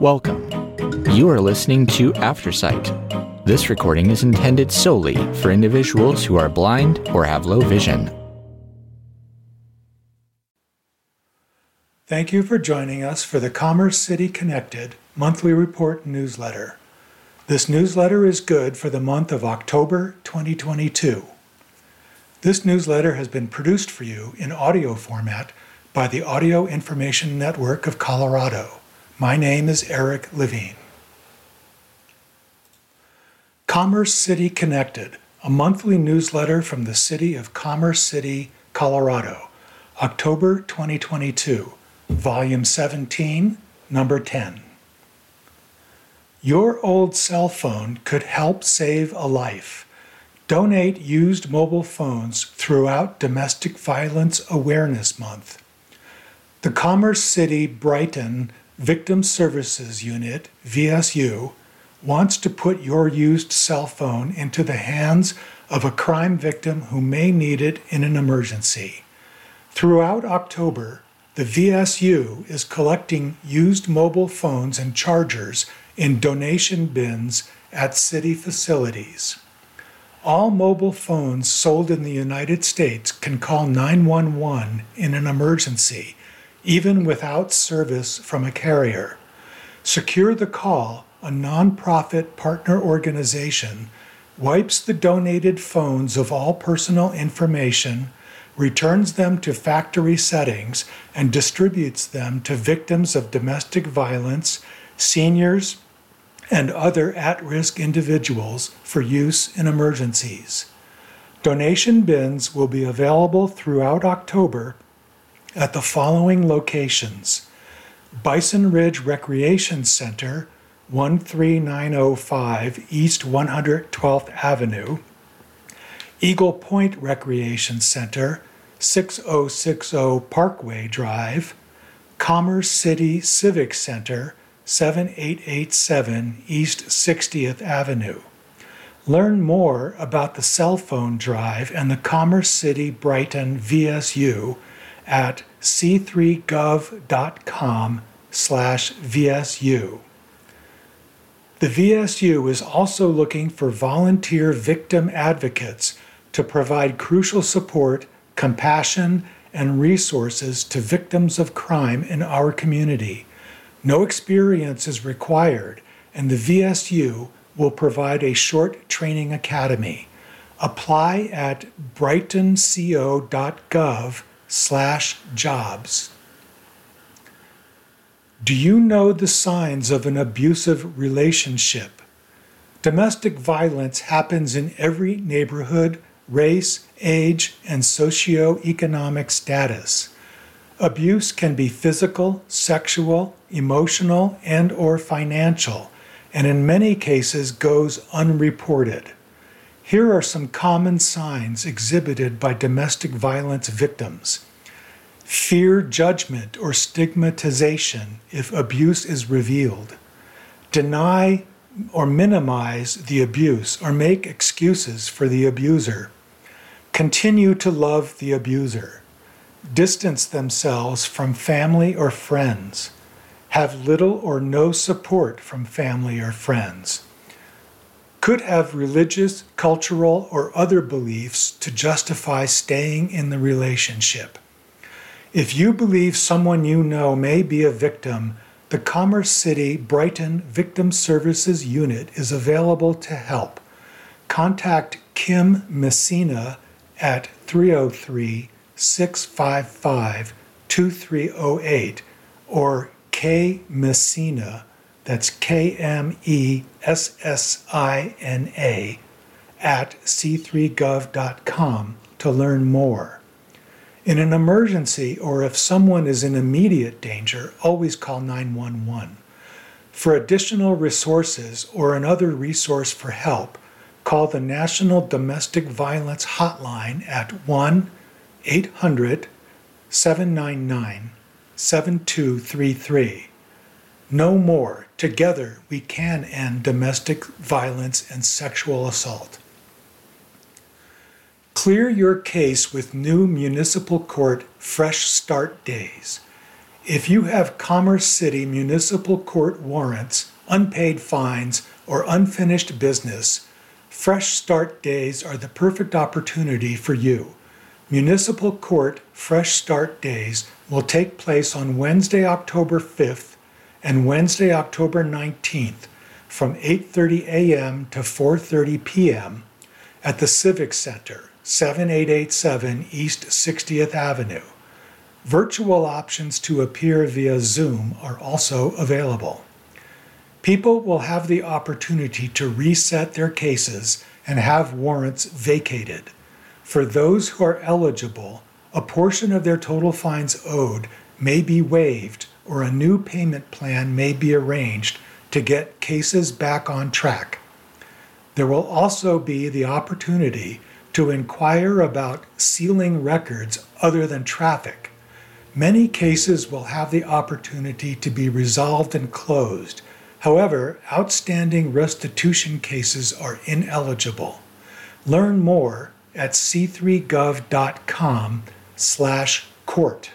Welcome. You are listening to Aftersight. This recording is intended solely for individuals who are blind or have low vision. Thank you for joining us for the Commerce City Connected monthly report newsletter. This newsletter is good for the month of October 2022. This newsletter has been produced for you in audio format by the Audio Information Network of Colorado. My name is Eric Levine. Commerce City Connected, a monthly newsletter from the city of Commerce City, Colorado, October 2022, Volume 17, Number 10. Your old cell phone could help save a life. Donate used mobile phones throughout Domestic Violence Awareness Month. The Commerce City Brighton Victim Services Unit, VSU, wants to put your used cell phone into the hands of a crime victim who may need it in an emergency. Throughout October, the VSU is collecting used mobile phones and chargers in donation bins at city facilities. All mobile phones sold in the United States can call 911 in an emergency even without service from a carrier. Secure the Call, a nonprofit partner organization, wipes the donated phones of all personal information, returns them to factory settings, and distributes them to victims of domestic violence, seniors, and other at risk individuals for use in emergencies. Donation bins will be available throughout October at the following locations. Bison Ridge Recreation Center, 13905 East 112th Avenue, Eagle Point Recreation Center, 6060 Parkway Drive, Commerce City Civic Center, 7887 East 60th Avenue. Learn more about the cell phone drive and the Commerce City Brighton VSU at c3gov.com slash VSU. The VSU is also looking for volunteer victim advocates to provide crucial support, compassion, and resources to victims of crime in our community. No experience is required, and the VSU will provide a short training academy. Apply at brightonco.gov slash jobs. Do you know the signs of an abusive relationship? Domestic violence happens in every neighborhood, race, age, and socioeconomic status. Abuse can be physical, sexual, emotional, and or financial, and in many cases goes unreported. Here are some common signs exhibited by domestic violence victims. Fear judgment or stigmatization if abuse is revealed. Deny or minimize the abuse or make excuses for the abuser. Continue to love the abuser. Distance themselves from family or friends. Have little or no support from family or friends could have religious, cultural, or other beliefs to justify staying in the relationship. If you believe someone you know may be a victim, the Commerce City Brighton Victim Services Unit is available to help. Contact Kim Messina at 303 655 2308 or K Messina that's K M E S S I N A at c3gov.com to learn more. In an emergency or if someone is in immediate danger, always call 911. For additional resources or another resource for help, call the National Domestic Violence Hotline at 1 800 799 7233. No more. Together, we can end domestic violence and sexual assault. Clear your case with new municipal court fresh start days. If you have Commerce City Municipal Court warrants, unpaid fines, or unfinished business, Fresh Start Days are the perfect opportunity for you. Municipal Court Fresh Start Days will take place on Wednesday, October 5th and Wednesday, October 19th from 8:30 a.m. to 4:30 p.m. at the Civic Center, 7887 East 60th Avenue. Virtual options to appear via Zoom are also available. People will have the opportunity to reset their cases and have warrants vacated. For those who are eligible, a portion of their total fines owed may be waived or a new payment plan may be arranged to get cases back on track. There will also be the opportunity to inquire about sealing records other than traffic. Many cases will have the opportunity to be resolved and closed. However, outstanding restitution cases are ineligible. Learn more at c3gov.com slash court.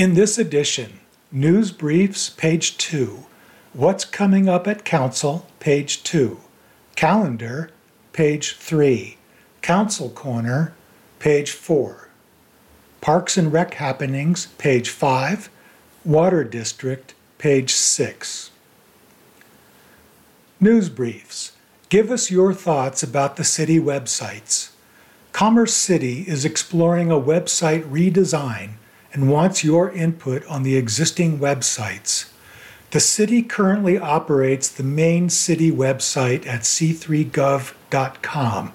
In this edition, News Briefs, page 2, What's Coming Up at Council, page 2, Calendar, page 3, Council Corner, page 4, Parks and Rec Happenings, page 5, Water District, page 6. News Briefs. Give us your thoughts about the city websites. Commerce City is exploring a website redesign and wants your input on the existing websites. The city currently operates the main city website at c3gov.com,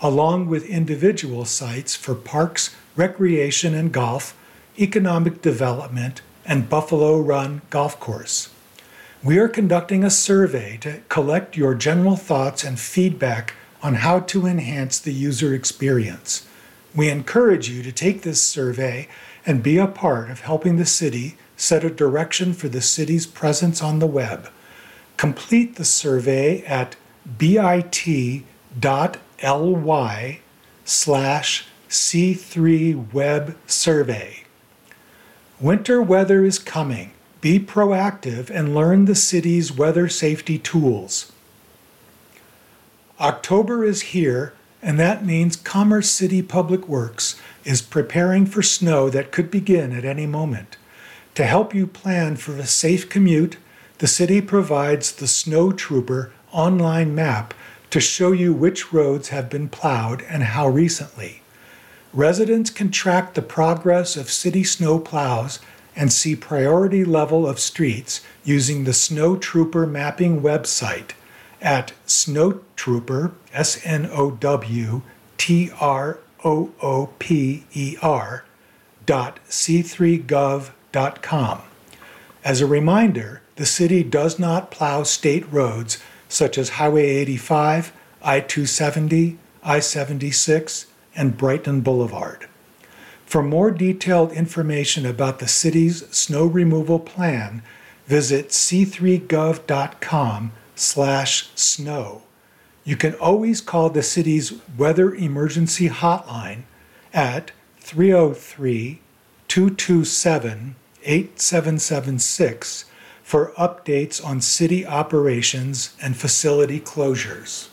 along with individual sites for parks, recreation and golf, economic development, and Buffalo Run Golf Course. We are conducting a survey to collect your general thoughts and feedback on how to enhance the user experience. We encourage you to take this survey and be a part of helping the city set a direction for the city's presence on the web. Complete the survey at bit.ly slash C3Web Survey. Winter weather is coming. Be proactive and learn the city's weather safety tools. October is here, and that means Commerce City Public Works is preparing for snow that could begin at any moment. To help you plan for a safe commute, the city provides the Snow Trooper online map to show you which roads have been plowed and how recently. Residents can track the progress of city snow plows and see priority level of streets using the Snow Trooper mapping website at snowtrooper, S N O W T R O O P E R, dot c3gov.com. As a reminder, the city does not plow state roads such as Highway 85, I 270, I 76, and Brighton Boulevard. For more detailed information about the city's snow removal plan, visit c3gov.com slash snow. You can always call the city's weather emergency hotline at 303 227 8776 for updates on city operations and facility closures.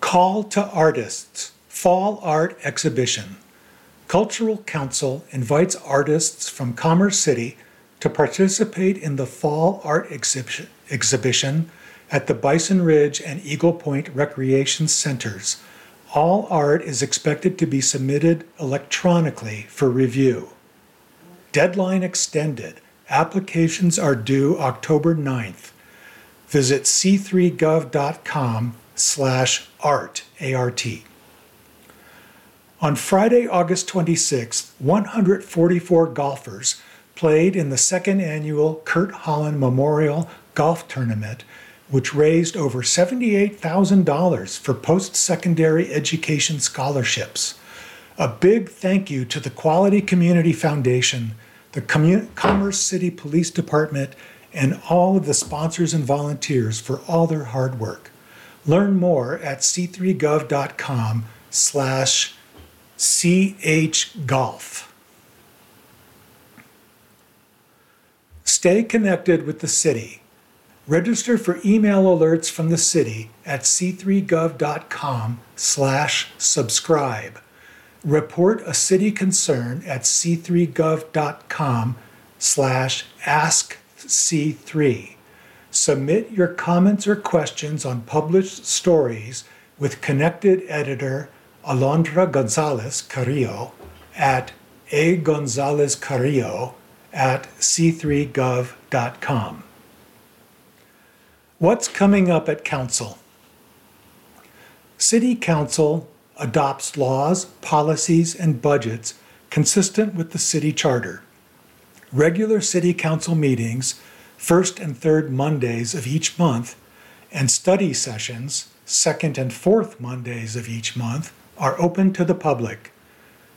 Call to Artists Fall Art Exhibition. Cultural Council invites artists from Commerce City to participate in the Fall Art exhibition, exhibition at the Bison Ridge and Eagle Point Recreation Centers. All art is expected to be submitted electronically for review. Deadline extended. Applications are due October 9th. Visit c3gov.com slash art, A-R-T. On Friday, August 26th, 144 golfers played in the second annual Kurt Holland Memorial Golf Tournament, which raised over $78,000 for post secondary education scholarships. A big thank you to the Quality Community Foundation, the Commun- Commerce City Police Department, and all of the sponsors and volunteers for all their hard work. Learn more at c3gov.com slash chgolf. Stay connected with the city Register for email alerts from the city at c3gov.com slash subscribe. Report a city concern at c3gov.com slash askc3. Submit your comments or questions on published stories with connected editor Alondra Gonzalez Carrillo at a Gonzalez Carrillo at c3gov.com. What's coming up at Council? City Council adopts laws, policies, and budgets consistent with the City Charter. Regular City Council meetings, first and third Mondays of each month, and study sessions, second and fourth Mondays of each month, are open to the public.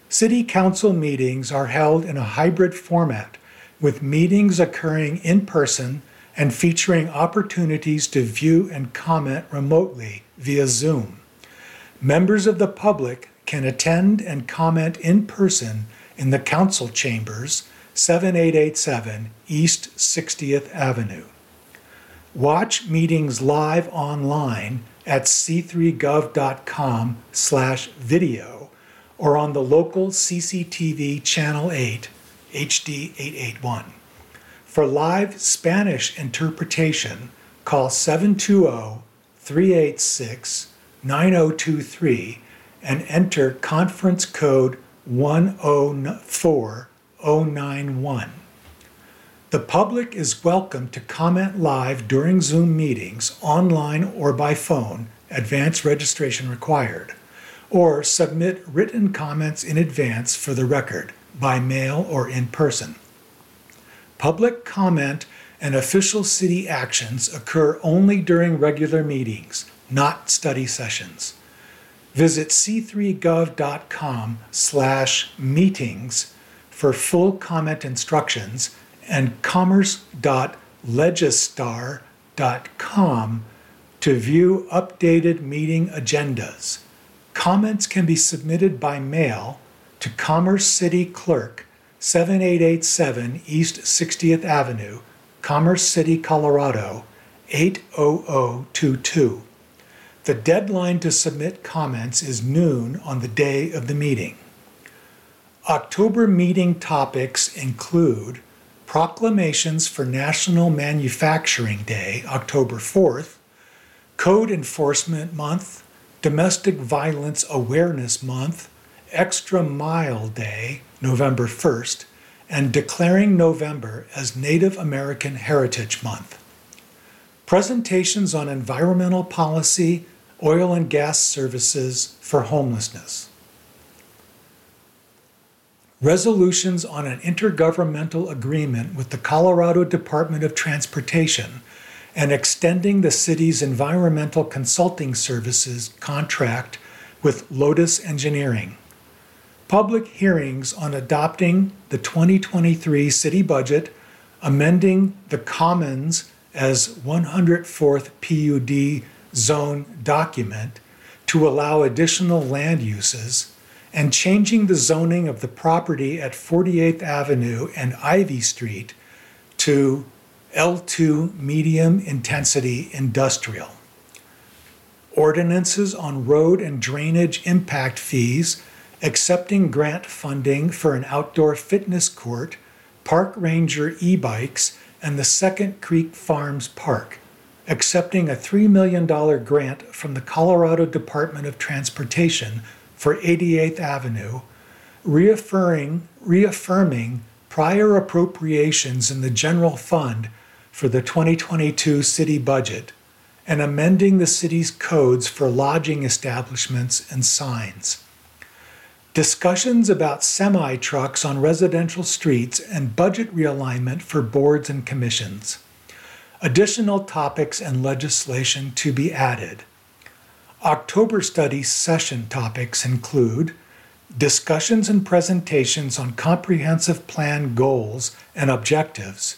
City Council meetings are held in a hybrid format, with meetings occurring in person and featuring opportunities to view and comment remotely via Zoom. Members of the public can attend and comment in person in the council chambers, 7887 East 60th Avenue. Watch meetings live online at c3gov.com slash video or on the local CCTV Channel 8 HD 881. For live Spanish interpretation, call 720 386 9023 and enter conference code 104091. The public is welcome to comment live during Zoom meetings, online or by phone, advance registration required, or submit written comments in advance for the record, by mail or in person. Public comment and official city actions occur only during regular meetings, not study sessions. Visit c3gov.com slash meetings for full comment instructions and commerce.legistar.com to view updated meeting agendas. Comments can be submitted by mail to Commerce City Clerk, 7887 East 60th Avenue, Commerce City, Colorado, 80022. The deadline to submit comments is noon on the day of the meeting. October meeting topics include proclamations for National Manufacturing Day, October 4th, Code Enforcement Month, Domestic Violence Awareness Month, Extra Mile Day, November 1st, and declaring November as Native American Heritage Month. Presentations on environmental policy, oil and gas services for homelessness. Resolutions on an intergovernmental agreement with the Colorado Department of Transportation and extending the city's environmental consulting services contract with Lotus Engineering. Public hearings on adopting the 2023 city budget, amending the Commons as 104th PUD zone document to allow additional land uses, and changing the zoning of the property at 48th Avenue and Ivy Street to L2 medium intensity industrial. Ordinances on road and drainage impact fees, accepting grant funding for an outdoor fitness court, park ranger e bikes, and the Second Creek Farms Park, accepting a $3 million grant from the Colorado Department of Transportation for 88th Avenue, reaffirming, reaffirming prior appropriations in the general fund for the 2022 city budget, and amending the city's codes for lodging establishments and signs. Discussions about semi trucks on residential streets and budget realignment for boards and commissions. Additional topics and legislation to be added. October study session topics include discussions and presentations on comprehensive plan goals and objectives,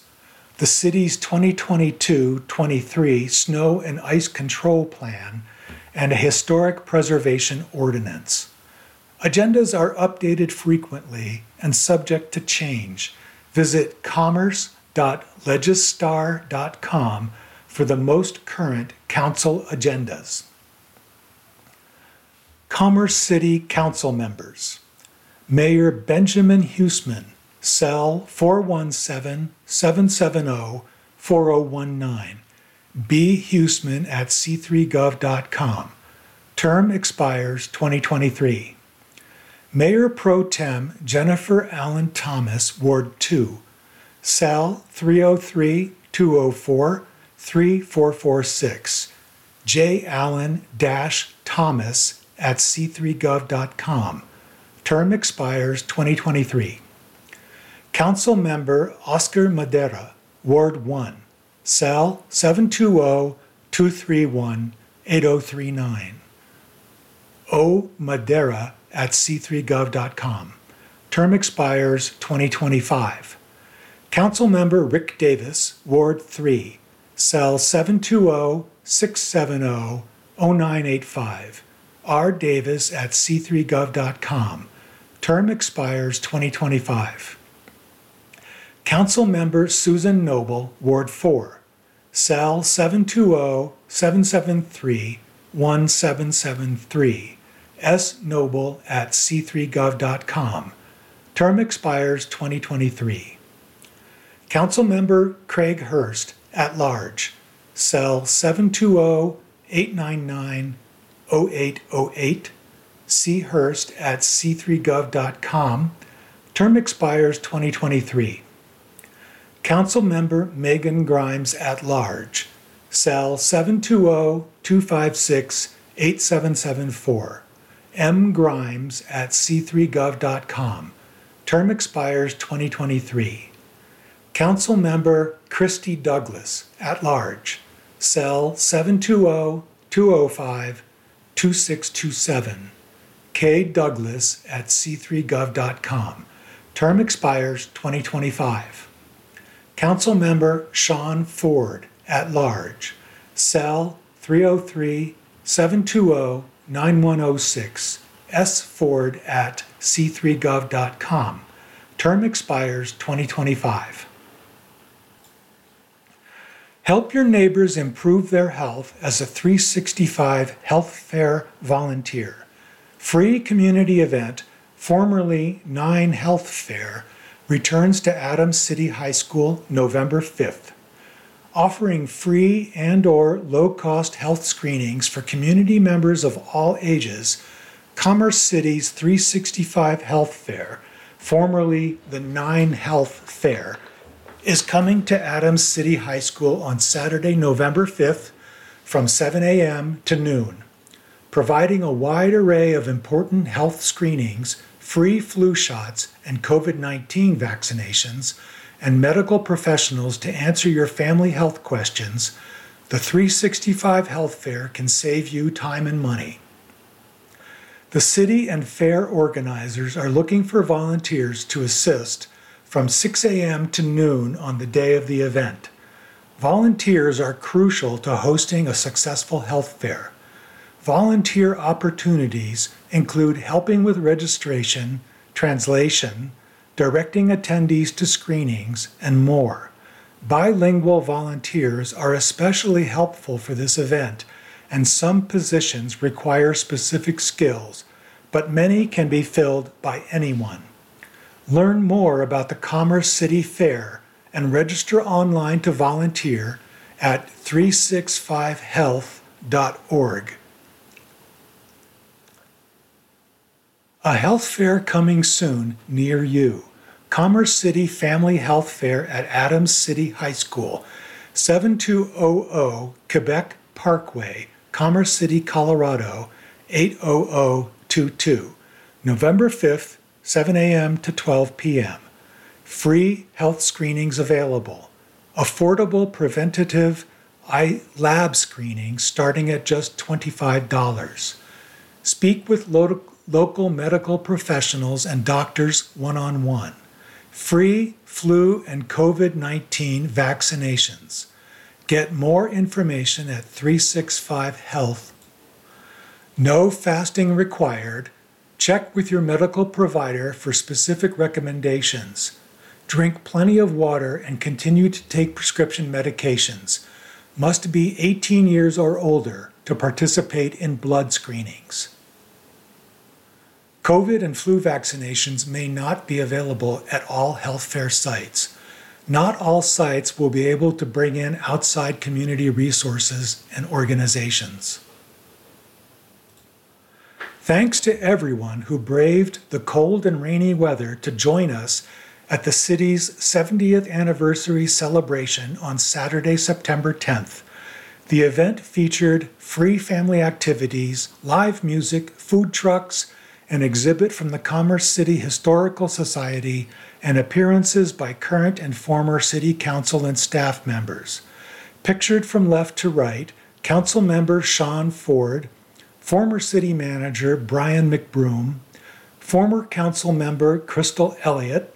the city's 2022 23 snow and ice control plan, and a historic preservation ordinance. Agendas are updated frequently and subject to change. Visit commerce.legistar.com for the most current council agendas. Commerce City Council members Mayor Benjamin Huseman, cell 417 770 4019. B. Huseman at c3gov.com. Term expires 2023. Mayor Pro Tem Jennifer Allen Thomas, Ward 2, cell 303 204 3446. J. Allen Thomas at c3gov.com. Term expires 2023. Council Member Oscar Madera, Ward 1, cell 720 231 8039. O. Madera at c3gov.com. Term expires 2025. Council Member Rick Davis, Ward 3, cell 720 670 0985. R. Davis at c3gov.com. Term expires 2025. Council Member Susan Noble, Ward 4, cell 720 773 1773. S. Noble at c3gov.com. Term expires 2023. Council Member Craig Hurst, at large, cell 720 899 0808. C. At c3gov.com. Term expires 2023. Council Member Megan Grimes at large, cell 720 256 8774. M. Grimes at c3gov.com. Term expires 2023. Council Member Kristi Douglas, at large, cell 720 205 2627. K. Douglas at c3gov.com. Term expires 2025. Council Member Sean Ford, at large, cell 303 720 9106. S. Ford at c3gov.com. Term expires 2025. Help your neighbors improve their health as a 365 Health Fair volunteer. Free community event, formerly 9 Health Fair, returns to Adams City High School November 5th. Offering free and or low-cost health screenings for community members of all ages, Commerce City's 365 Health Fair, formerly the 9 Health Fair, is coming to Adams City High School on Saturday, November 5th from 7 a.m. to noon, providing a wide array of important health screenings, free flu shots, and COVID 19 vaccinations, and medical professionals to answer your family health questions. The 365 Health Fair can save you time and money. The city and fair organizers are looking for volunteers to assist from 6 a.m. to noon on the day of the event. Volunteers are crucial to hosting a successful health fair. Volunteer opportunities include helping with registration, translation, directing attendees to screenings, and more. Bilingual volunteers are especially helpful for this event, and some positions require specific skills, but many can be filled by anyone. Learn more about the Commerce City Fair and register online to volunteer at 365health.org. A health fair coming soon near you. Commerce City Family Health Fair at Adams City High School, 7200 Quebec Parkway, Commerce City, Colorado, 80022. November 5th 7 a.m. to 12 p.m. Free health screenings available. Affordable preventative eye lab screening starting at just $25. Speak with lo- local medical professionals and doctors one on one. Free flu and COVID 19 vaccinations. Get more information at 365 Health. No fasting required Check with your medical provider for specific recommendations. drink plenty of water, and continue to take prescription medications. Must be 18 years or older to participate in blood screenings. COVID and flu vaccinations may not be available at all health fair sites. Not all sites will be able to bring in outside community resources and organizations. Thanks to everyone who braved the cold and rainy weather to join us at the city's 70th anniversary celebration on Saturday, September 10th. The event featured free family activities, live music, food trucks, an exhibit from the Commerce City Historical Society, and appearances by current and former City Council and staff members. Pictured from left to right, Council member Sean Ford, former City Manager Brian McBroom, former Council member Crystal Elliott,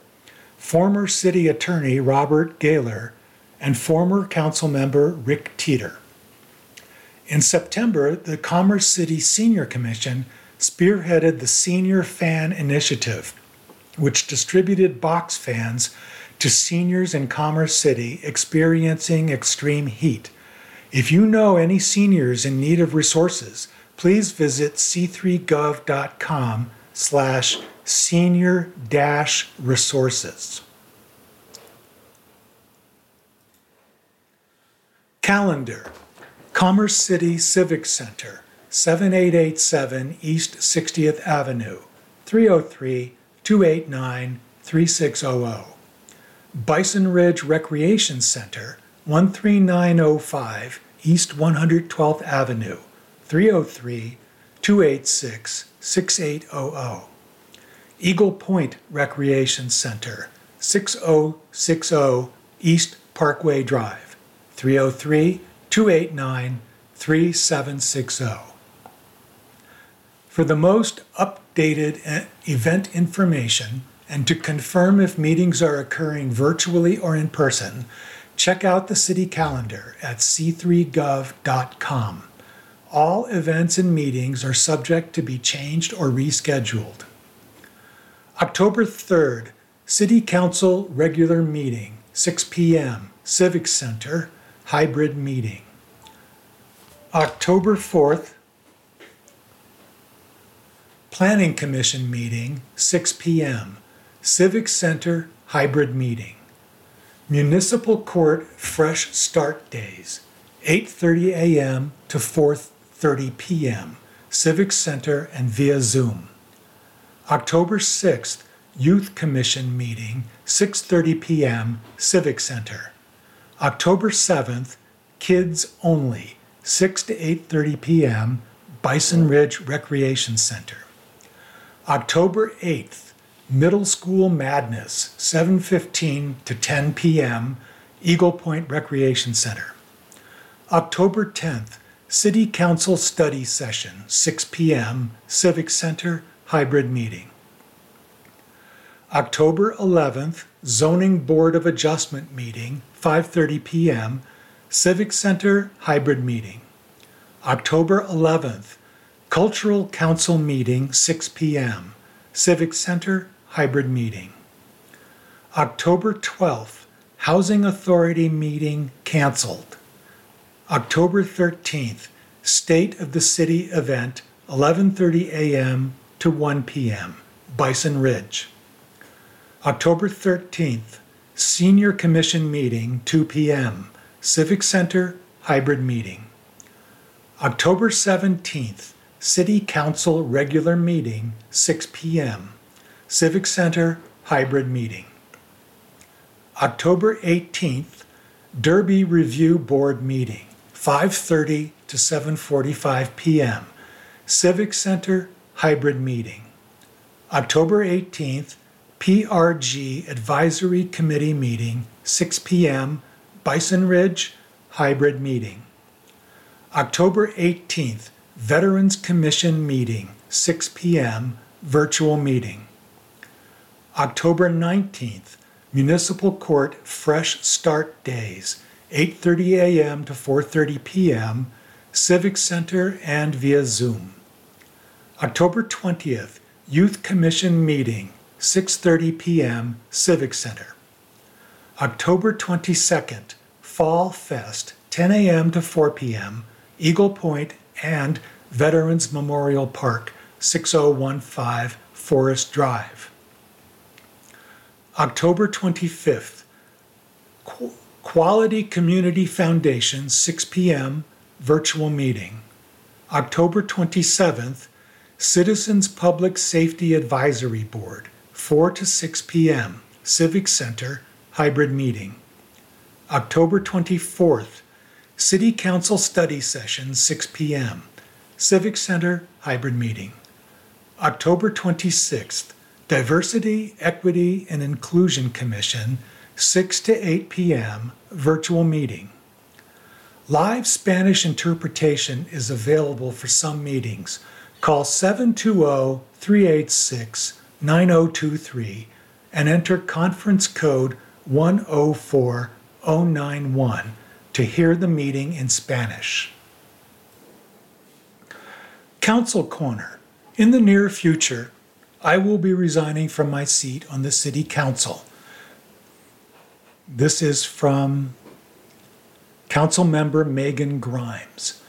former City Attorney Robert Gaylor, and former Council member Rick Teeter. In September, the Commerce City Senior Commission spearheaded the Senior Fan Initiative, which distributed box fans to seniors in Commerce City experiencing extreme heat. If you know any seniors in need of resources, please visit c3gov.com slash senior dash resources. Calendar Commerce City Civic Center 7887 East 60th Avenue, 303 289 3600. Bison Ridge Recreation Center, 13905 East 112th Avenue, 303 286 6800. Eagle Point Recreation Center, 6060 East Parkway Drive, 303 289 3760. For the most updated uh, event information and to confirm if meetings are occurring virtually or in person, check out the city calendar at c3gov.com. All events and meetings are subject to be changed or rescheduled. October 3rd, City Council regular meeting, 6 p.m., Civic Center, hybrid meeting. October 4th, Planning Commission meeting, 6 p.m., Civic Center hybrid meeting. Municipal Court fresh start days, 8:30 a.m. to 4:30 p.m., Civic Center and via Zoom. October 6th, Youth Commission meeting, 6:30 p.m., Civic Center. October 7th, Kids Only, 6 to 8:30 p.m., Bison Ridge Recreation Center. October 8th, Middle School Madness, 7:15 to 10 p.m., Eagle Point Recreation Center. October 10th, City Council Study Session, 6 p.m., Civic Center Hybrid Meeting. October 11th, Zoning Board of Adjustment Meeting, 5:30 p.m., Civic Center Hybrid Meeting. October 11th, Cultural Council Meeting, 6 p.m., Civic Center Hybrid Meeting. October 12th, Housing Authority Meeting canceled. October 13th, State of the City event, 11:30 a.m. to 1 p.m., Bison Ridge. October 13th, Senior Commission meeting, 2 p.m., Civic Center hybrid meeting. October 17th, City Council regular meeting, 6 p.m., Civic Center hybrid meeting. October 18th, Derby Review Board meeting, 5:30 to 7:45 p.m., Civic Center hybrid meeting. October 18th, PRG Advisory Committee meeting, 6 p.m., Bison Ridge hybrid meeting. October 18th, Veterans Commission meeting, 6 p.m., virtual meeting. October 19th, Municipal Court Fresh Start Days, 8:30 a.m. to 4:30 p.m., Civic Center and via Zoom. October 20th, Youth Commission meeting, 6:30 p.m., Civic Center. October 22nd, Fall Fest, 10 a.m. to 4 p.m., Eagle Point and Veterans Memorial Park, 6015 Forest Drive. October 25th, Qu- Quality Community Foundation, 6 p.m., virtual meeting. October 27th, Citizens Public Safety Advisory Board, 4 to 6 p.m., Civic Center, hybrid meeting. October 24th, City Council Study Session, 6 p.m., Civic Center, hybrid meeting. October 26th, Diversity, Equity, and Inclusion Commission, 6 to 8 p.m., virtual meeting. Live Spanish interpretation is available for some meetings. Call 720 386 9023 and enter conference code 104091 to hear the meeting in Spanish. Council Corner. In the near future, I will be resigning from my seat on the City Council. This is from Council Member Megan Grimes.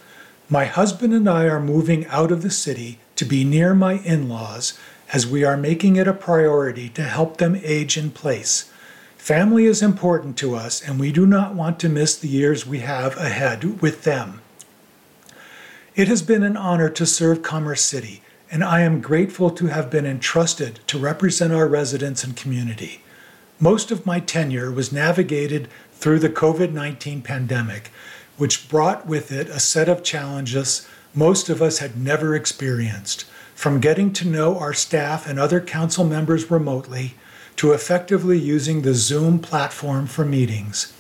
My husband and I are moving out of the city to be near my in laws as we are making it a priority to help them age in place. Family is important to us, and we do not want to miss the years we have ahead with them. It has been an honor to serve Commerce City, and I am grateful to have been entrusted to represent our residents and community. Most of my tenure was navigated through the COVID 19 pandemic, which brought with it a set of challenges most of us had never experienced, from getting to know our staff and other council members remotely to effectively using the Zoom platform for meetings.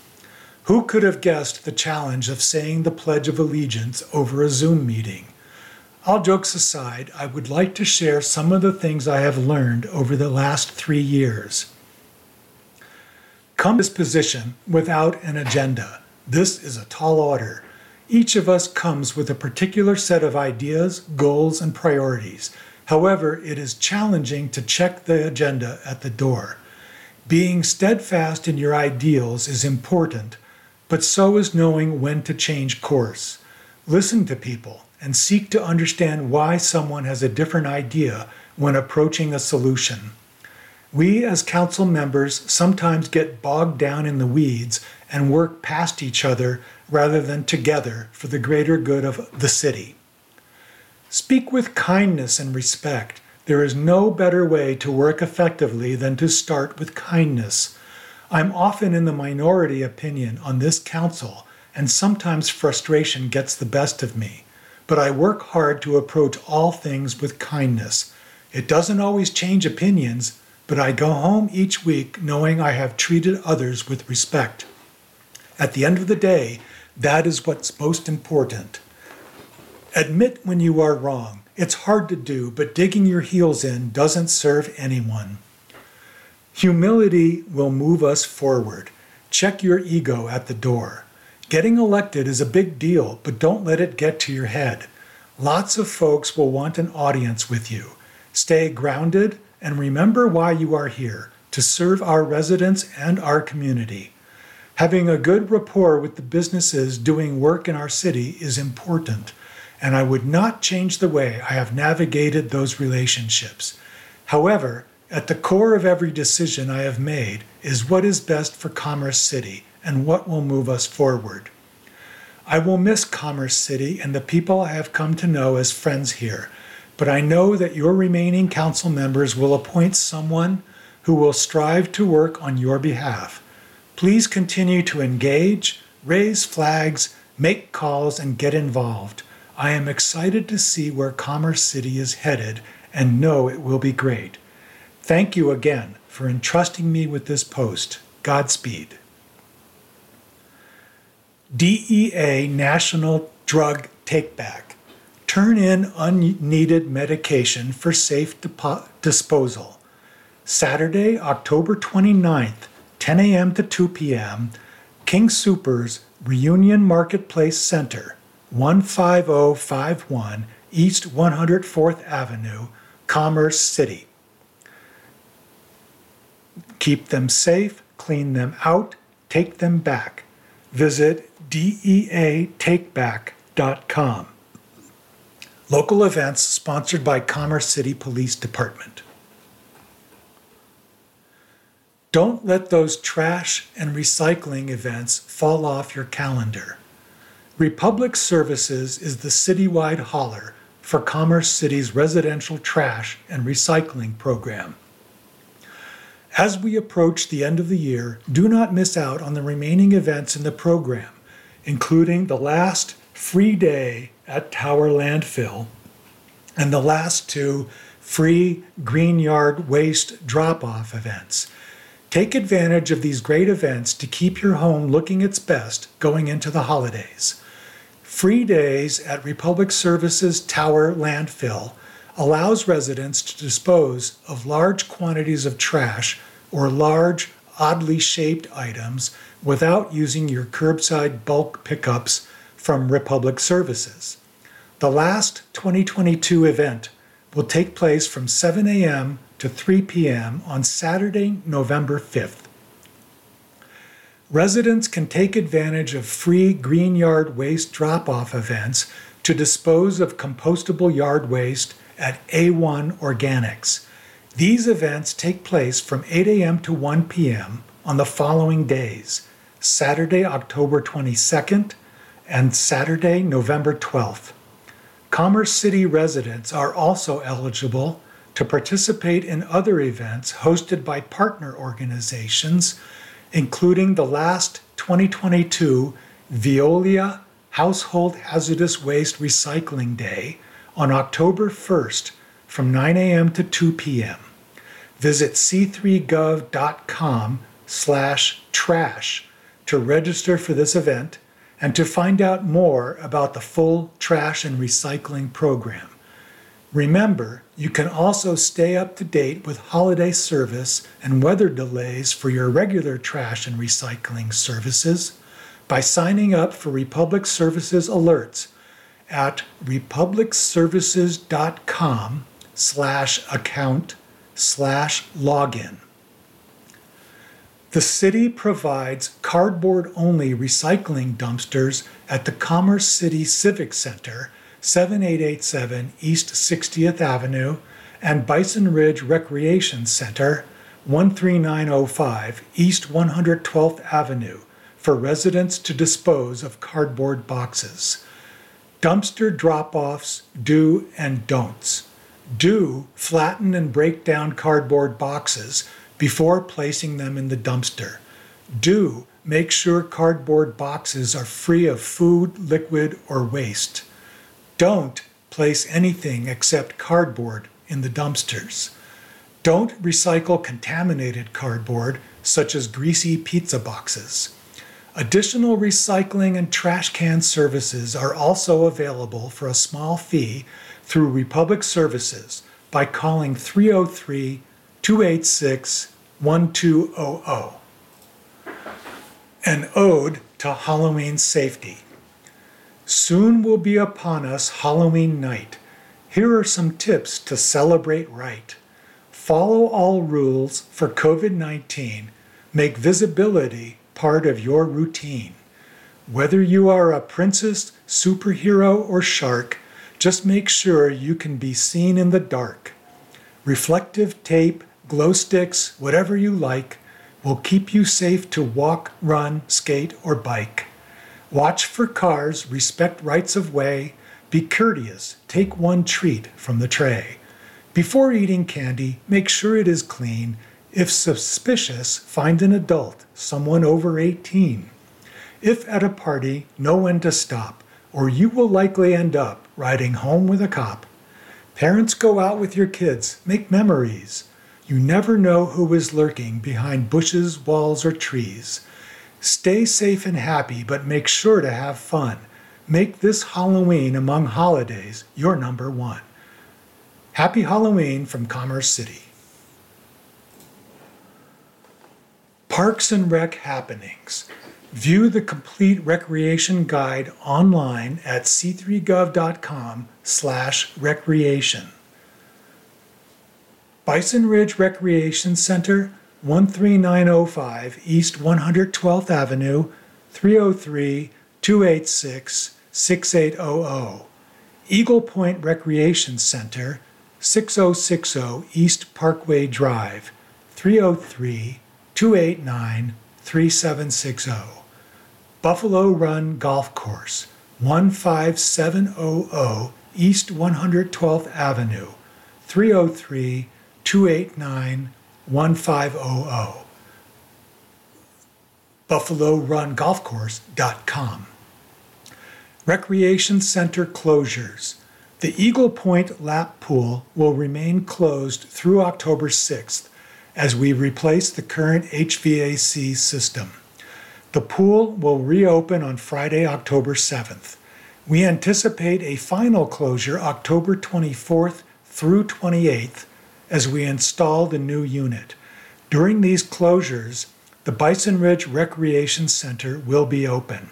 Who could have guessed the challenge of saying the Pledge of Allegiance over a Zoom meeting? All jokes aside, I would like to share some of the things I have learned over the last three years. Come to this position without an agenda. This is a tall order. Each of us comes with a particular set of ideas, goals, and priorities. However, it is challenging to check the agenda at the door. Being steadfast in your ideals is important, but so is knowing when to change course. Listen to people and seek to understand why someone has a different idea when approaching a solution. We, as council members, sometimes get bogged down in the weeds and work past each other rather than together for the greater good of the city. Speak with kindness and respect. There is no better way to work effectively than to start with kindness. I'm often in the minority opinion on this council, and sometimes frustration gets the best of me. But I work hard to approach all things with kindness. It doesn't always change opinions, but I go home each week knowing I have treated others with respect. At the end of the day, that is what's most important. Admit when you are wrong. It's hard to do, but digging your heels in doesn't serve anyone. Humility will move us forward. Check your ego at the door. Getting elected is a big deal, but don't let it get to your head. Lots of folks will want an audience with you. Stay grounded and remember why you are here to serve our residents and our community. Having a good rapport with the businesses doing work in our city is important, and I would not change the way I have navigated those relationships. However, at the core of every decision I have made is what is best for Commerce City and what will move us forward. I will miss Commerce City and the people I have come to know as friends here, but I know that your remaining council members will appoint someone who will strive to work on your behalf. Please continue to engage, raise flags, make calls, and get involved. I am excited to see where Commerce City is headed and know it will be great. Thank you again for entrusting me with this post. Godspeed. DEA National Drug Takeback. Turn in unneeded medication for safe disposal. Saturday, October 29th, 10 a.m. to 2 p.m., King Soopers Reunion Marketplace Center, 15051 East 104th Avenue, Commerce City. Keep them safe, clean them out, Take Them Back. Visit deatakeback.com. Local events sponsored by Commerce City Police Department. Don't let those trash and recycling events fall off your calendar. Republic Services is the citywide hauler for Commerce City's residential trash and recycling program. As we approach the end of the year, do not miss out on the remaining events in the program, including the last free day at Tower Landfill and the last two free Green Yard waste drop off events. Take advantage of these great events to keep your home looking its best going into the holidays. Free days at Republic Services Tower Landfill allows residents to dispose of large quantities of trash or large, oddly shaped items without using your curbside bulk pickups from Republic Services. The last 2022 event will take place from 7 a.m. to 3 p.m. on Saturday, November 5th. Residents can take advantage of free green yard waste drop off events to dispose of compostable yard waste at A1 Organics. These events take place from 8 a.m. to 1 p.m. on the following days Saturday, October 22nd, and Saturday, November 12th. Commerce City residents are also eligible to participate in other events hosted by partner organizations including the last 2022 Veolia Household Hazardous Waste Recycling Day on October 1st from 9 a.m. to 2 p.m. Visit c3gov.com slash trash to register for this event and to find out more about the full trash and recycling program. Remember, you can also stay up to date with holiday service and weather delays for your regular trash and recycling services by signing up for Republic Services alerts at republicservices.com slash account slash login. The city provides cardboard only recycling dumpsters at the Commerce City Civic Center 7887 East 60th Avenue, and Bison Ridge Recreation Center, 13905 East 112th Avenue, for residents to dispose of cardboard boxes. Dumpster drop offs do and don'ts. Do flatten and break down cardboard boxes before placing them in the dumpster. Do make sure cardboard boxes are free of food, liquid, or waste. Don't place anything except cardboard in the dumpsters. Don't recycle contaminated cardboard, such as greasy pizza boxes. Additional recycling and trash can services are also available for a small fee through Republic Services by calling 303 286 1200. An ode to Halloween safety. Soon will be upon us Halloween night. Here are some tips to celebrate right. Follow all rules for COVID 19. Make visibility part of your routine. Whether you are a princess, superhero, or shark, just make sure you can be seen in the dark. Reflective tape, glow sticks, whatever you like, will keep you safe to walk, run, skate, or bike. Watch for cars, respect rights of way, be courteous, take one treat from the tray. Before eating candy, make sure it is clean. If suspicious, find an adult, someone over 18. If at a party, know when to stop, or you will likely end up riding home with a cop. Parents go out with your kids, make memories. You never know who is lurking behind bushes, walls, or trees. Stay safe and happy, but make sure to have fun. Make this Halloween among holidays your number one. Happy Halloween from Commerce City. Parks and Rec Happenings. View the complete recreation guide online at c3gov.com slash recreation. Bison Ridge Recreation Center 13905 East 112th Avenue, 303 286 6800. Eagle Point Recreation Center, 6060 East Parkway Drive, 303 289 3760. Buffalo Run Golf Course, 15700 East 112th Avenue, 303 289 1500. BuffaloRunGolfCourse.com. Recreation Center closures. The Eagle Point Lap Pool will remain closed through October 6th as we replace the current HVAC system. The pool will reopen on Friday, October 7th. We anticipate a final closure October 24th through 28th as we install the new unit. During these closures, the Bison Ridge Recreation Center will be open.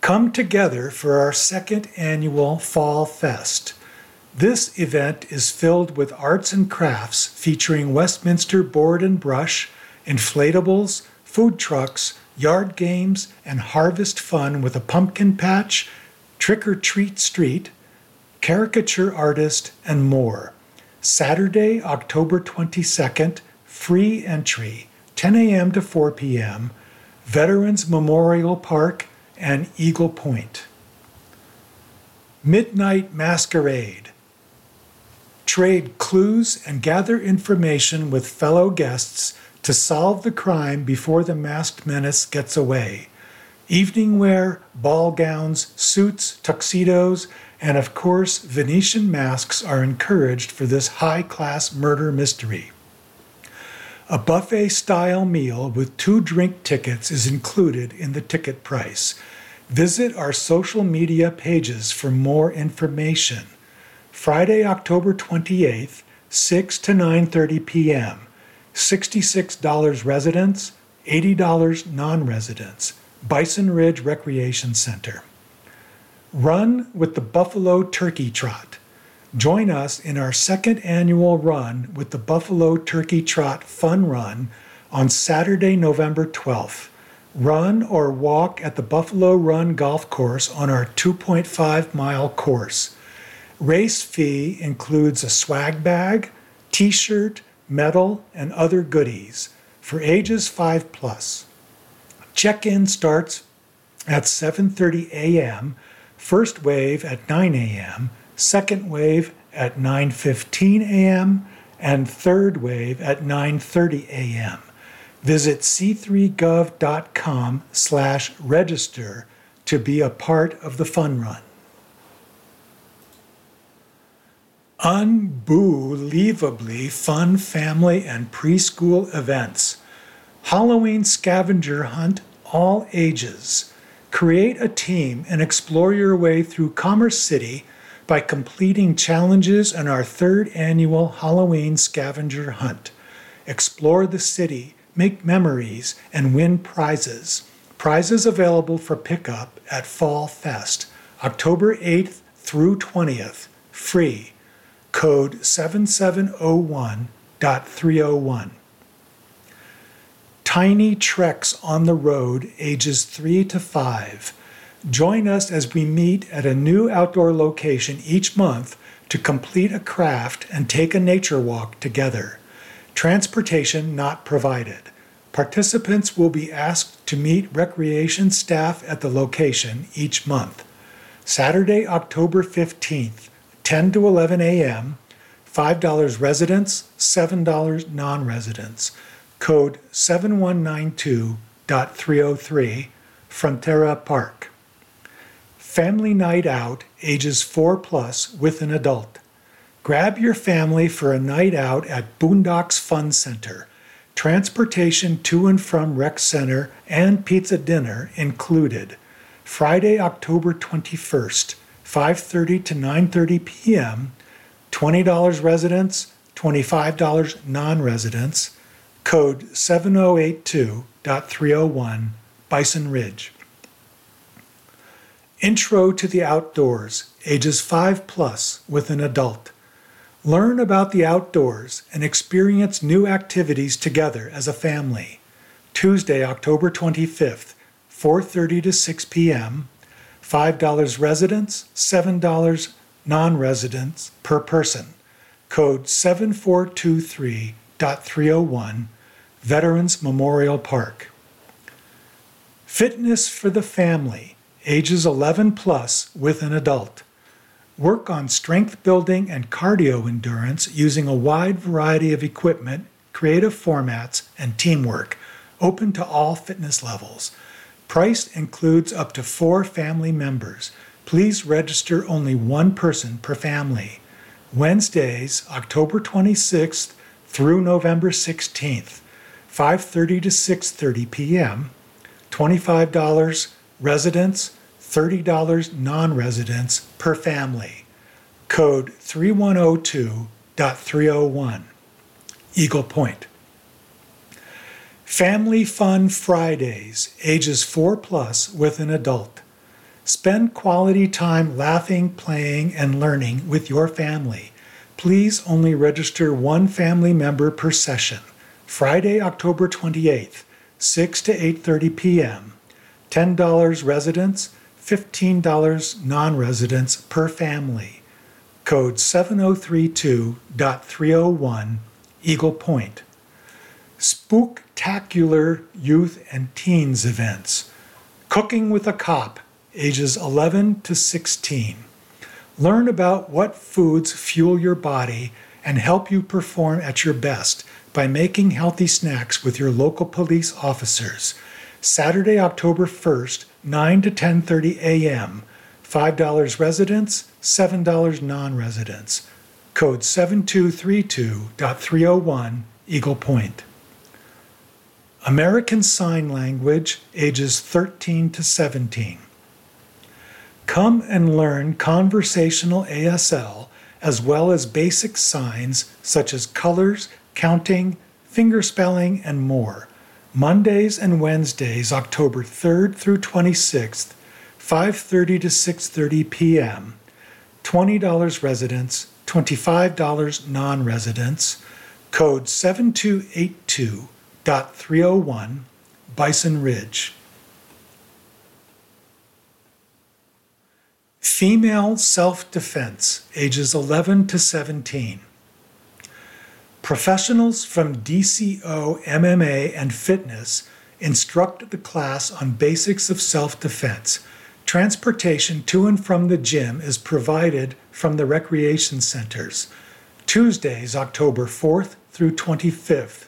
Come together for our second annual Fall Fest. This event is filled with arts and crafts featuring Westminster board and brush, inflatables, food trucks, yard games, and harvest fun with a pumpkin patch, trick or treat street, caricature artist, and more. Saturday, October 22nd, free entry, 10 a.m. to 4 p.m., Veterans Memorial Park and Eagle Point. Midnight Masquerade. Trade clues and gather information with fellow guests to solve the crime before the masked menace gets away. Evening wear, ball gowns, suits, tuxedos, and of course, Venetian masks are encouraged for this high class murder mystery. A buffet style meal with two drink tickets is included in the ticket price. Visit our social media pages for more information. Friday, October 28th, 6 to 9:30 p.m. $66 residents, $80 non-residents. Bison Ridge Recreation Center. Run with the Buffalo Turkey Trot. Join us in our second annual run with the Buffalo Turkey Trot Fun Run on Saturday, November 12th. Run or walk at the Buffalo Run Golf Course on our 2.5 mile course. Race fee includes a swag bag, t shirt, medal, and other goodies for ages 5 plus. Check-in starts at 7:30 a.m., first wave at 9 a.m., second wave at 9:15 a.m., and third wave at 9:30 a.m. Visit c3gov.com/register to be a part of the fun run. Unbelievably fun family and preschool events. Halloween scavenger hunt, all ages. Create a team and explore your way through Commerce City by completing challenges in our third annual Halloween scavenger hunt. Explore the city, make memories, and win prizes. Prizes available for pickup at Fall Fest, October 8th through 20th, free code 7701.301. Tiny Treks on the Road, ages 3 to 5. Join us as we meet at a new outdoor location each month to complete a craft and take a nature walk together. Transportation not provided. Participants will be asked to meet recreation staff at the location each month. Saturday, October 15th, 10 to 11 a.m., $5 residents, $7 non residents. Code 7192.303, Frontera Park. Family Night Out, ages 4 plus, with an adult. Grab your family for a night out at Boondocks Fun Center. Transportation to and from Rec Center and pizza dinner included. Friday, October 21st, 5:30 to 9:30 p.m. $20 residents, $25 non-residents. Code 7082.301 Bison Ridge. Intro to the Outdoors, ages 5 plus with an adult. Learn about the outdoors and experience new activities together as a family. Tuesday, October 25th, 4:30 to 6 p.m. $5 residents, $7 non-residents per person. Code 7423.301 Veterans Memorial Park. Fitness for the family, ages 11 plus with an adult. Work on strength building and cardio endurance using a wide variety of equipment, creative formats, and teamwork, open to all fitness levels. Price includes up to four family members. Please register only one person per family. Wednesdays, October 26th through November 16th, 5:30 to 6:30 p.m. $25 residents, $30 non residents per family. Code 3102.301. Eagle Point. Family Fun Fridays, ages 4 plus with an adult. Spend quality time laughing, playing, and learning with your family. Please only register one family member per session. Friday, October 28th, 6 to 8:30 p.m. $10 residents, $15 non residents per family. Code 7032.301 Eagle Point. Spooktacular Youth and Teens Events. Cooking with a Cop, ages 11 to 16. Learn about what foods fuel your body and help you perform at your best by making healthy snacks with your local police officers. Saturday, October 1st, 9 to 10:30 a.m. $5 residents, $7 non-residents. Code 7232.301 Eagle Point. American Sign Language ages 13 to 17. Come and learn conversational ASL as well as basic signs such as colors, counting, fingerspelling, and more. Mondays and Wednesdays, October 3rd through 26th, 5:30 to 6:30 p.m. $20 residents, $25 non-residents. Code 7282.301 Bison Ridge. Female self-defense, ages 11 to 17. Professionals from DCO, MMA, and fitness instruct the class on basics of self defense. Transportation to and from the gym is provided from the recreation centers. Tuesdays, October 4th through 25th,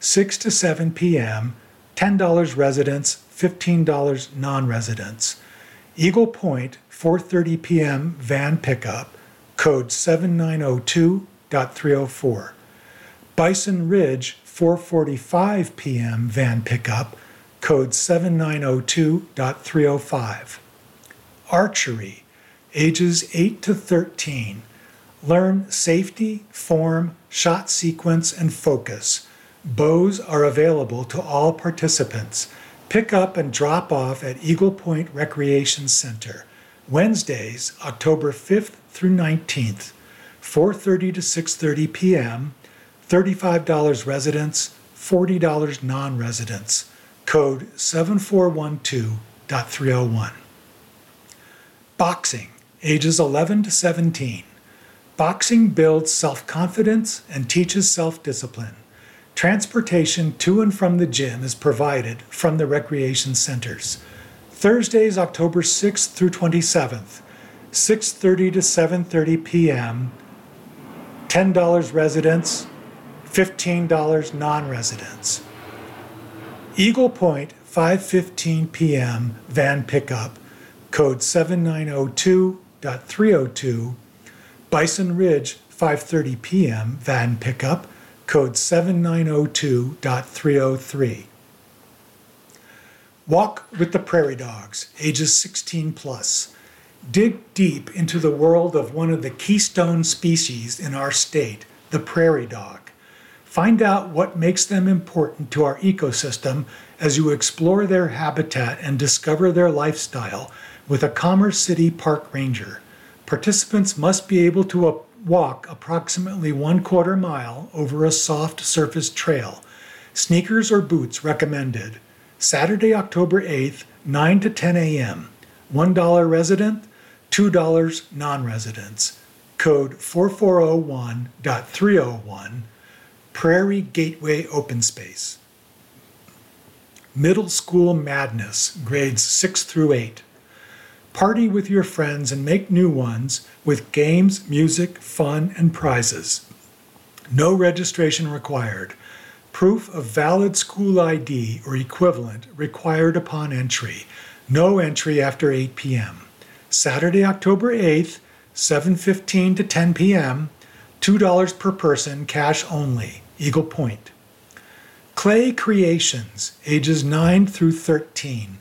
6 to 7 p.m., $10 residents, $15 non-residents. Eagle Point, 4:30 p.m. van pickup, code 7902.304. Bison Ridge, 4:45 p.m. van pickup, code 7902.305. Archery, ages 8 to 13. Learn safety, form, shot sequence, and focus. Bows are available to all participants. Pick up and drop off at Eagle Point Recreation Center. Wednesdays, October 5th through 19th, 4:30 to 6:30 p.m. $35 residents, $40 non residents. Code 7412.301. Boxing, ages 11 to 17. Boxing builds self confidence and teaches self discipline. Transportation to and from the gym is provided from the recreation centers. Thursdays, October 6th through 27th, 6:30 to 7:30 p.m. $10 residents, $15 non-residents. Eagle Point, 5:15 p.m. van pickup, code 7902.302. Bison Ridge, 5:30 p.m. van pickup, code 7902.303. Walk with the Prairie Dogs, ages 16 plus. Dig deep into the world of one of the keystone species in our state, the prairie dog. Find out what makes them important to our ecosystem as you explore their habitat and discover their lifestyle with a Commerce City Park Ranger. Participants must be able to walk approximately one quarter mile over a soft surface trail. Sneakers or boots recommended. Saturday, October 8th, 9 to 10 a.m. $1 resident, $2 non residents. Code 4401.301 Prairie Gateway Open Space. Middle School Madness, grades 6 through 8. Party with your friends and make new ones with games, music, fun, and prizes. No registration required. Proof of valid school ID or equivalent required upon entry. No entry after 8 p.m. Saturday, October 8th, 7:15 to 10 p.m. $2 per person, cash only. Eagle Point. Clay Creations, ages 9 through 13.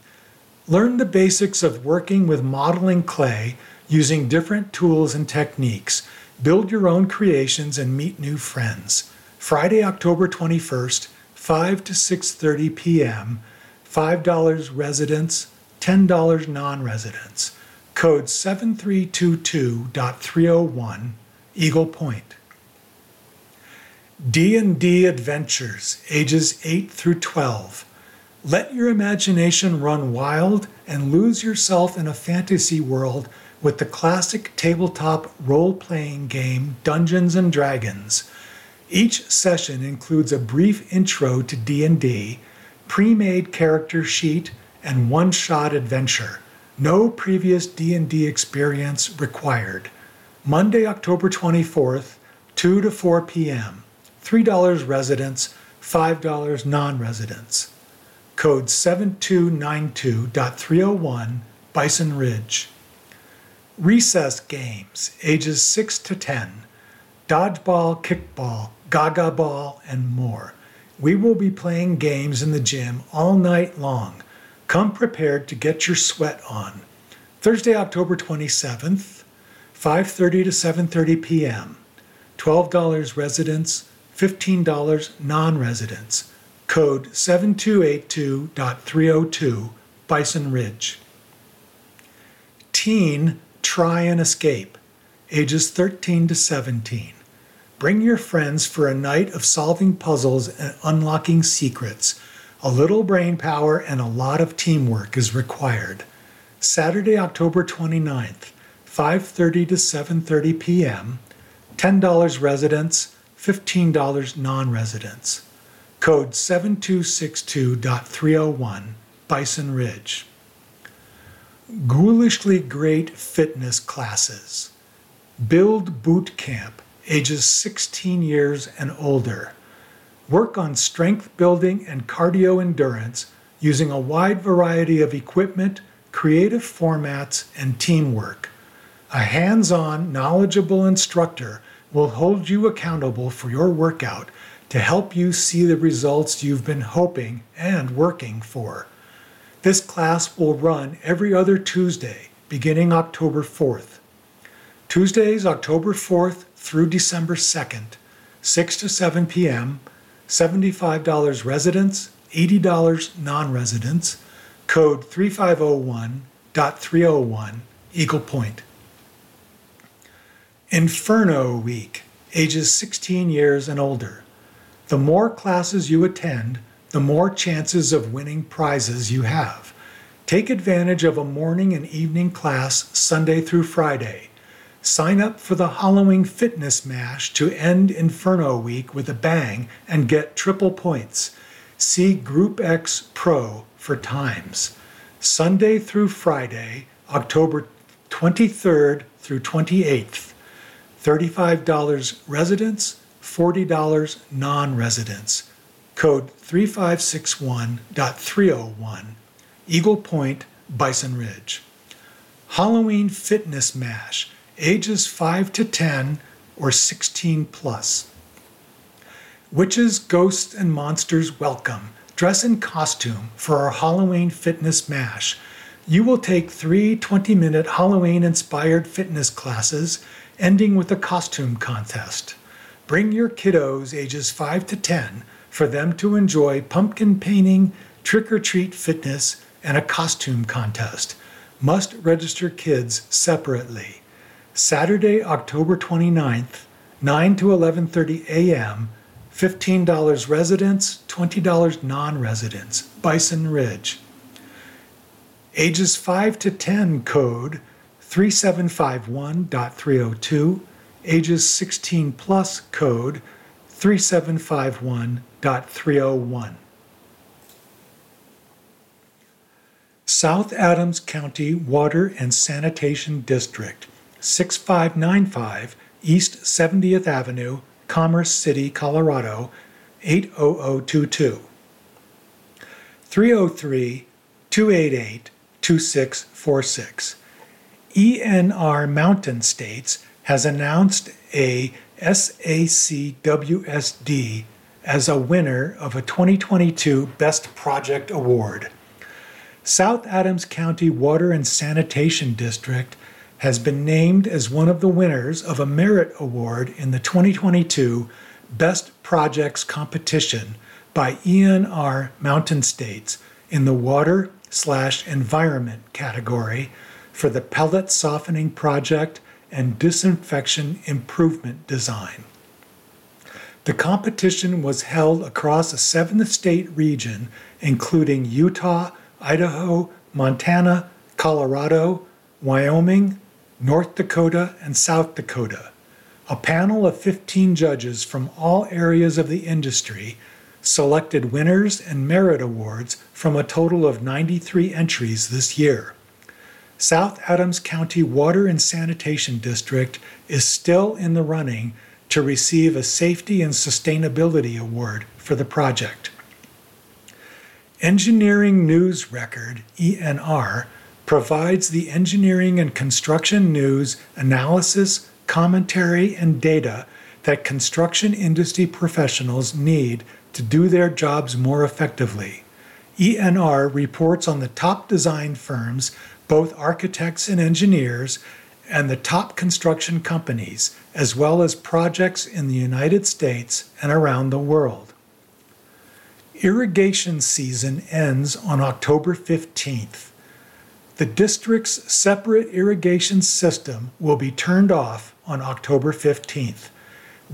Learn the basics of working with modeling clay using different tools and techniques. Build your own creations and meet new friends. Friday, October 21st, 5 to 6:30 p.m. $5 residents, $10 non-residents. Code 7322.301 Eagle Point. D&D Adventures, ages 8 through 12. Let your imagination run wild and lose yourself in a fantasy world with the classic tabletop role-playing game Dungeons and Dragons. Each session includes a brief intro to D&D, pre-made character sheet, and one-shot adventure. No previous D&D experience required. Monday, October 24th, 2 to 4 p.m. $3 residents, $5 non-residents. Code 7292.301 Bison Ridge. Recess games, ages 6 to 10. Dodgeball, kickball, gaga ball, and more. We will be playing games in the gym all night long. Come prepared to get your sweat on. Thursday, October 27th, 5:30 to 7:30 p.m. $12 residents, $15 non residents. Code 7282.302 Bison Ridge. Teen Try and Escape, ages 13 to 17. Bring your friends for a night of solving puzzles and unlocking secrets. A little brain power and a lot of teamwork is required. Saturday, October 29th, 5:30 to 7:30 p.m. $10 residents, $15 non residents. Code 7262.301 Bison Ridge. Ghoulishly Great Fitness Classes. Build Boot Camp, ages 16 years and older. Work on strength building and cardio endurance using a wide variety of equipment, creative formats, and teamwork. A hands on, knowledgeable instructor will hold you accountable for your workout to help you see the results you've been hoping and working for. This class will run every other Tuesday beginning October 4th. Tuesdays, October 4th through December 2nd, 6 to 7 p.m., $75 residents, $80 non residents, code 3501.301, Eagle Point. Inferno Week, ages 16 years and older. The more classes you attend, the more chances of winning prizes you have. Take advantage of a morning and evening class Sunday through Friday. Sign up for the Halloween Fitness Mash to end Inferno Week with a bang and get triple points. See Group X Pro for times. Sunday through Friday, October 23rd through 28th. $35 residents, $40 non residents. Code 3561.301, Eagle Point, Bison Ridge. Halloween Fitness Mash, ages 5 to 10 or 16 plus. Witches, ghosts, and monsters welcome. Dress in costume for our Halloween Fitness Mash. You will take three 20 minute Halloween inspired fitness classes ending with a costume contest. Bring your kiddos ages 5 to 10 for them to enjoy pumpkin painting, trick or treat fitness, and a costume contest. Must register kids separately. Saturday, October 29th, 9 to 11:30 a.m. $15 residents, $20 non-residents, Bison Ridge. Ages 5 to 10 code 3751.302, ages 16 plus code 3751.301. South Adams County Water and Sanitation District, 6595 East 70th Avenue, Commerce City, Colorado 80022. 303 288 2646. ENR Mountain States has announced a SACWSD as a winner of a 2022 Best Project Award. South Adams County Water and Sanitation District has been named as one of the winners of a merit award in the 2022 Best Projects competition by ENR Mountain States in the water slash environment category for the pellet softening project and disinfection improvement design. The competition was held across a seven state region, including Utah, Idaho, Montana, Colorado, Wyoming, North Dakota, and South Dakota. A panel of 15 judges from all areas of the industry selected winners and merit awards from a total of 93 entries this year. South Adams County Water and Sanitation District is still in the running to receive a Safety and Sustainability Award for the project. Engineering News Record, ENR, provides the engineering and construction news, analysis, commentary, and data that construction industry professionals need to do their jobs more effectively. ENR reports on the top design firms both architects and engineers, and the top construction companies, as well as projects in the United States and around the world. Irrigation season ends on October 15th. The district's separate irrigation system will be turned off on October 15th.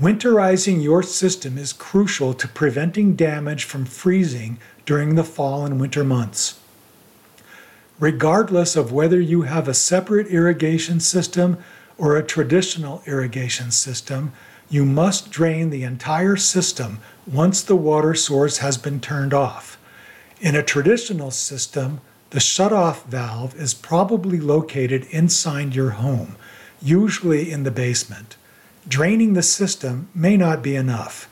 Winterizing your system is crucial to preventing damage from freezing during the fall and winter months regardless of whether you have a separate irrigation system or a traditional irrigation system, you must drain the entire system once the water source has been turned off. In a traditional system, the shutoff valve is probably located inside your home, usually in the basement. Draining the system may not be enough.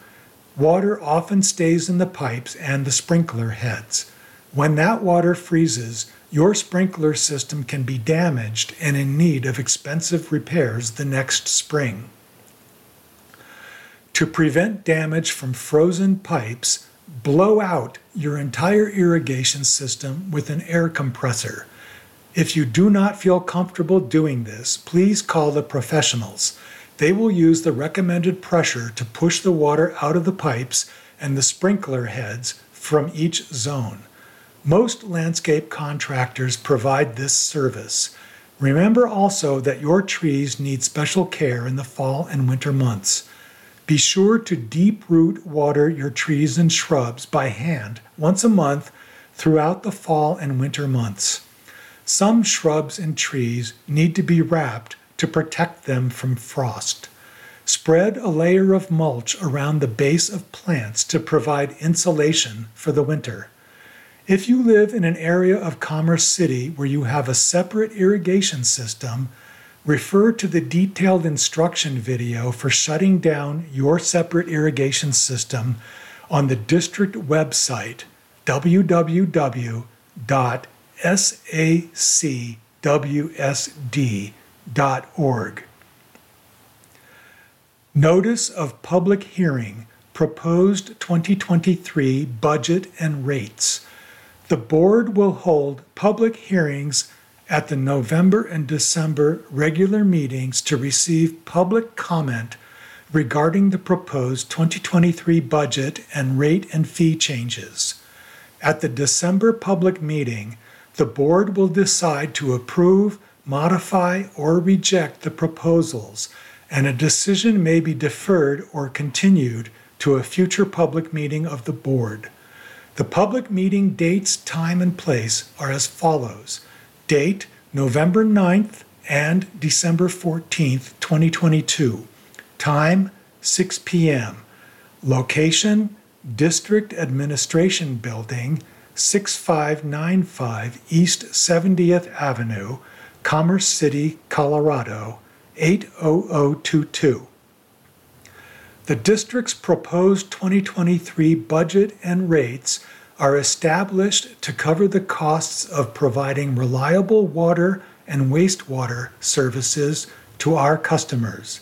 Water often stays in the pipes and the sprinkler heads. When that water freezes, your sprinkler system can be damaged and in need of expensive repairs the next spring. To prevent damage from frozen pipes, blow out your entire irrigation system with an air compressor. If you do not feel comfortable doing this, please call the professionals. They will use the recommended pressure to push the water out of the pipes and the sprinkler heads from each zone. Most landscape contractors provide this service. Remember also that your trees need special care in the fall and winter months. Be sure to deep root water your trees and shrubs by hand once a month throughout the fall and winter months. Some shrubs and trees need to be wrapped to protect them from frost. Spread a layer of mulch around the base of plants to provide insulation for the winter. If you live in an area of Commerce City where you have a separate irrigation system, refer to the detailed instruction video for shutting down your separate irrigation system on the district website www.sacwsd.org. Notice of Public Hearing Proposed 2023 Budget and Rates. The board will hold public hearings at the November and December regular meetings to receive public comment regarding the proposed 2023 budget and rate and fee changes. At the December public meeting, the board will decide to approve, modify, or reject the proposals, and a decision may be deferred or continued to a future public meeting of the board. The public meeting dates, time, and place are as follows. Date November 9th and December 14th, 2022. Time 6 p.m. Location District Administration Building, 6595 East 70th Avenue, Commerce City, Colorado 80022. The district's proposed 2023 budget and rates are established to cover the costs of providing reliable water and wastewater services to our customers.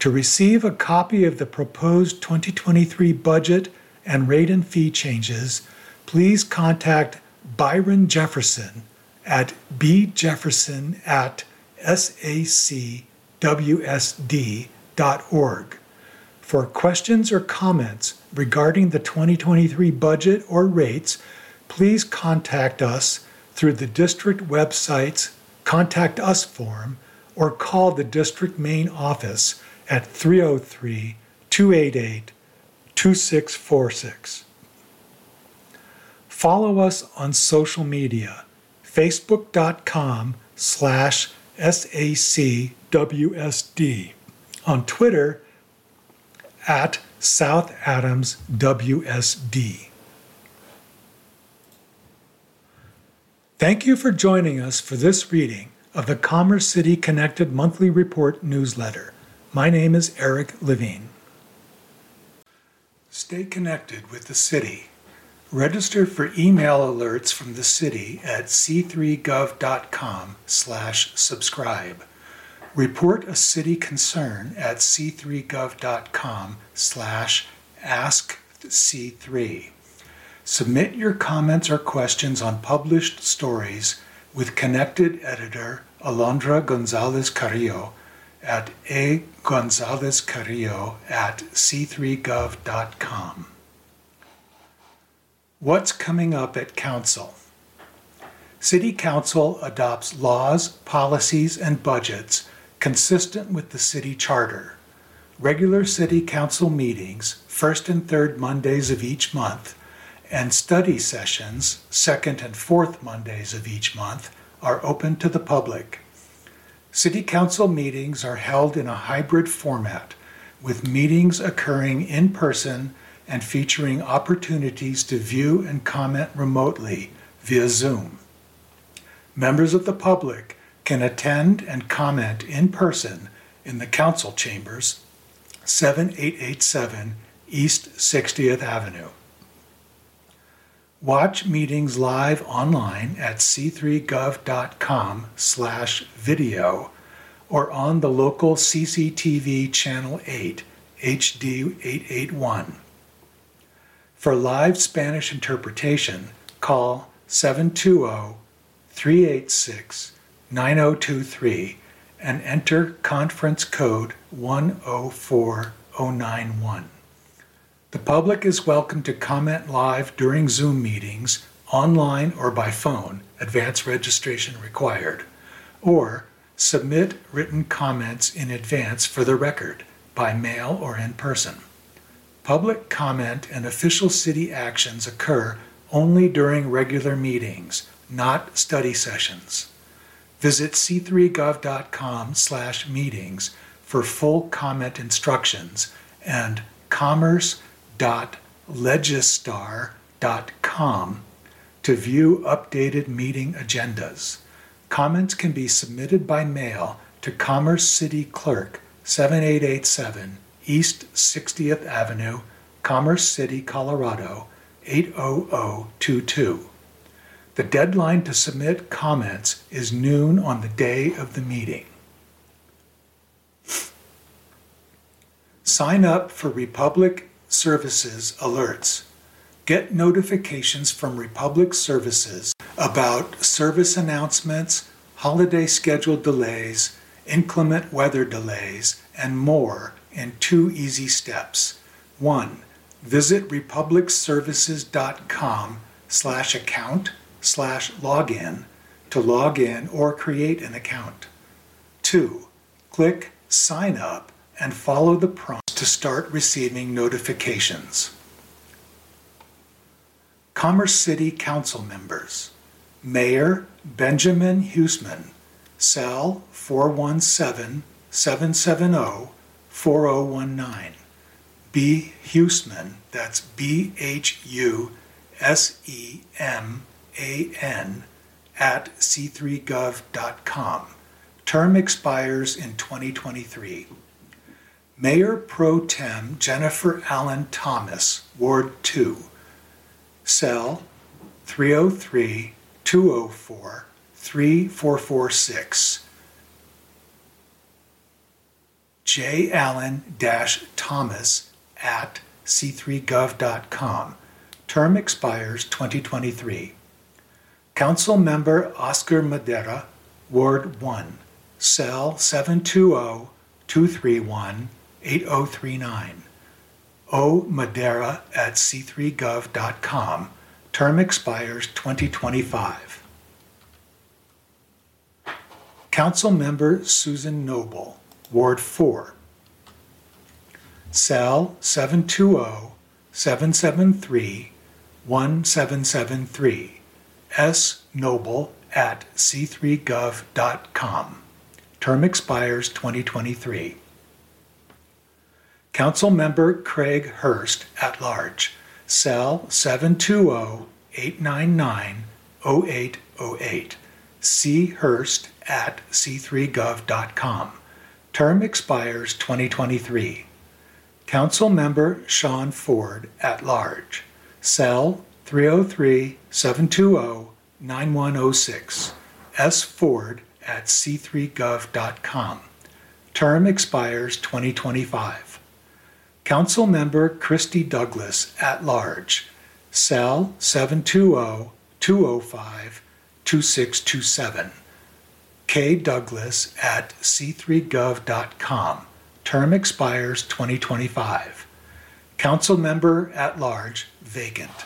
To receive a copy of the proposed 2023 budget and rate and fee changes, please contact Byron Jefferson at bjefferson at sacwsd.org. For questions or comments regarding the 2023 budget or rates, please contact us through the district website's Contact Us form or call the district main office at 303 288 2646. Follow us on social media facebook.com slash SACWSD, on Twitter at South Adams WSD. Thank you for joining us for this reading of the Commerce City Connected Monthly Report newsletter. My name is Eric Levine. Stay connected with the city. Register for email alerts from the city at c3gov.com slash subscribe. Report a city concern at c3gov.com slash askc3. Submit your comments or questions on published stories with connected editor Alondra Gonzalez Carrillo at agonzalezcarrillo at c3gov.com. What's coming up at Council? City Council adopts laws, policies, and budgets consistent with the City Charter. Regular City Council meetings, first and third Mondays of each month, and study sessions, second and fourth Mondays of each month, are open to the public. City Council meetings are held in a hybrid format, with meetings occurring in person and featuring opportunities to view and comment remotely via Zoom. Members of the public can attend and comment in person in the council chambers, 7887 East 60th Avenue. Watch meetings live online at c3gov.com slash video or on the local CCTV Channel 8 HD 881. For live Spanish interpretation, call 720 386 9023 and enter conference code 104091. The public is welcome to comment live during Zoom meetings, online or by phone, advance registration required, or submit written comments in advance for the record, by mail or in person. Public comment and official city actions occur only during regular meetings, not study sessions. Visit c3gov.com/meetings for full comment instructions and commerce.legistar.com to view updated meeting agendas. Comments can be submitted by mail to Commerce City Clerk 7887 East 60th Avenue, Commerce City, Colorado 80022. The deadline to submit comments is noon on the day of the meeting. Sign up for Republic Services alerts. Get notifications from Republic Services about service announcements, holiday schedule delays, inclement weather delays, and more in two easy steps. One, visit republicservices.com slash account slash login to log in or create an account. 2. Click Sign Up and follow the prompts to start receiving notifications. Commerce City Council members Mayor Benjamin Huseman, cell 417 770 4019. B. Huseman, that's B H U S E M N, at c3gov.com. Term expires in 2023. Mayor Pro Tem Jennifer Allen Thomas, Ward 2, cell 303 204 3446. J. Allen Thomas at c3gov.com. Term expires 2023. Council Member Oscar Madera, Ward 1, Cell 720 231 8039. O. Madera at c3gov.com. Term expires 2025. Council Member Susan Noble, Ward 4, Cell 720 773 1773. S. Noble at c3gov.com. Term expires 2023. Council Member Craig Hurst at large, cell 720 899 0808. C. Hurst at c3gov.com. Term expires 2023. Council Member Sean Ford at large, cell 303 720 9106. S. Ford at c3gov.com. Term expires 2025. Council Member Kristi Douglas at large, cell 720 205 2627. K. Douglas at c3gov.com. Term expires 2025. Council member at large, vacant.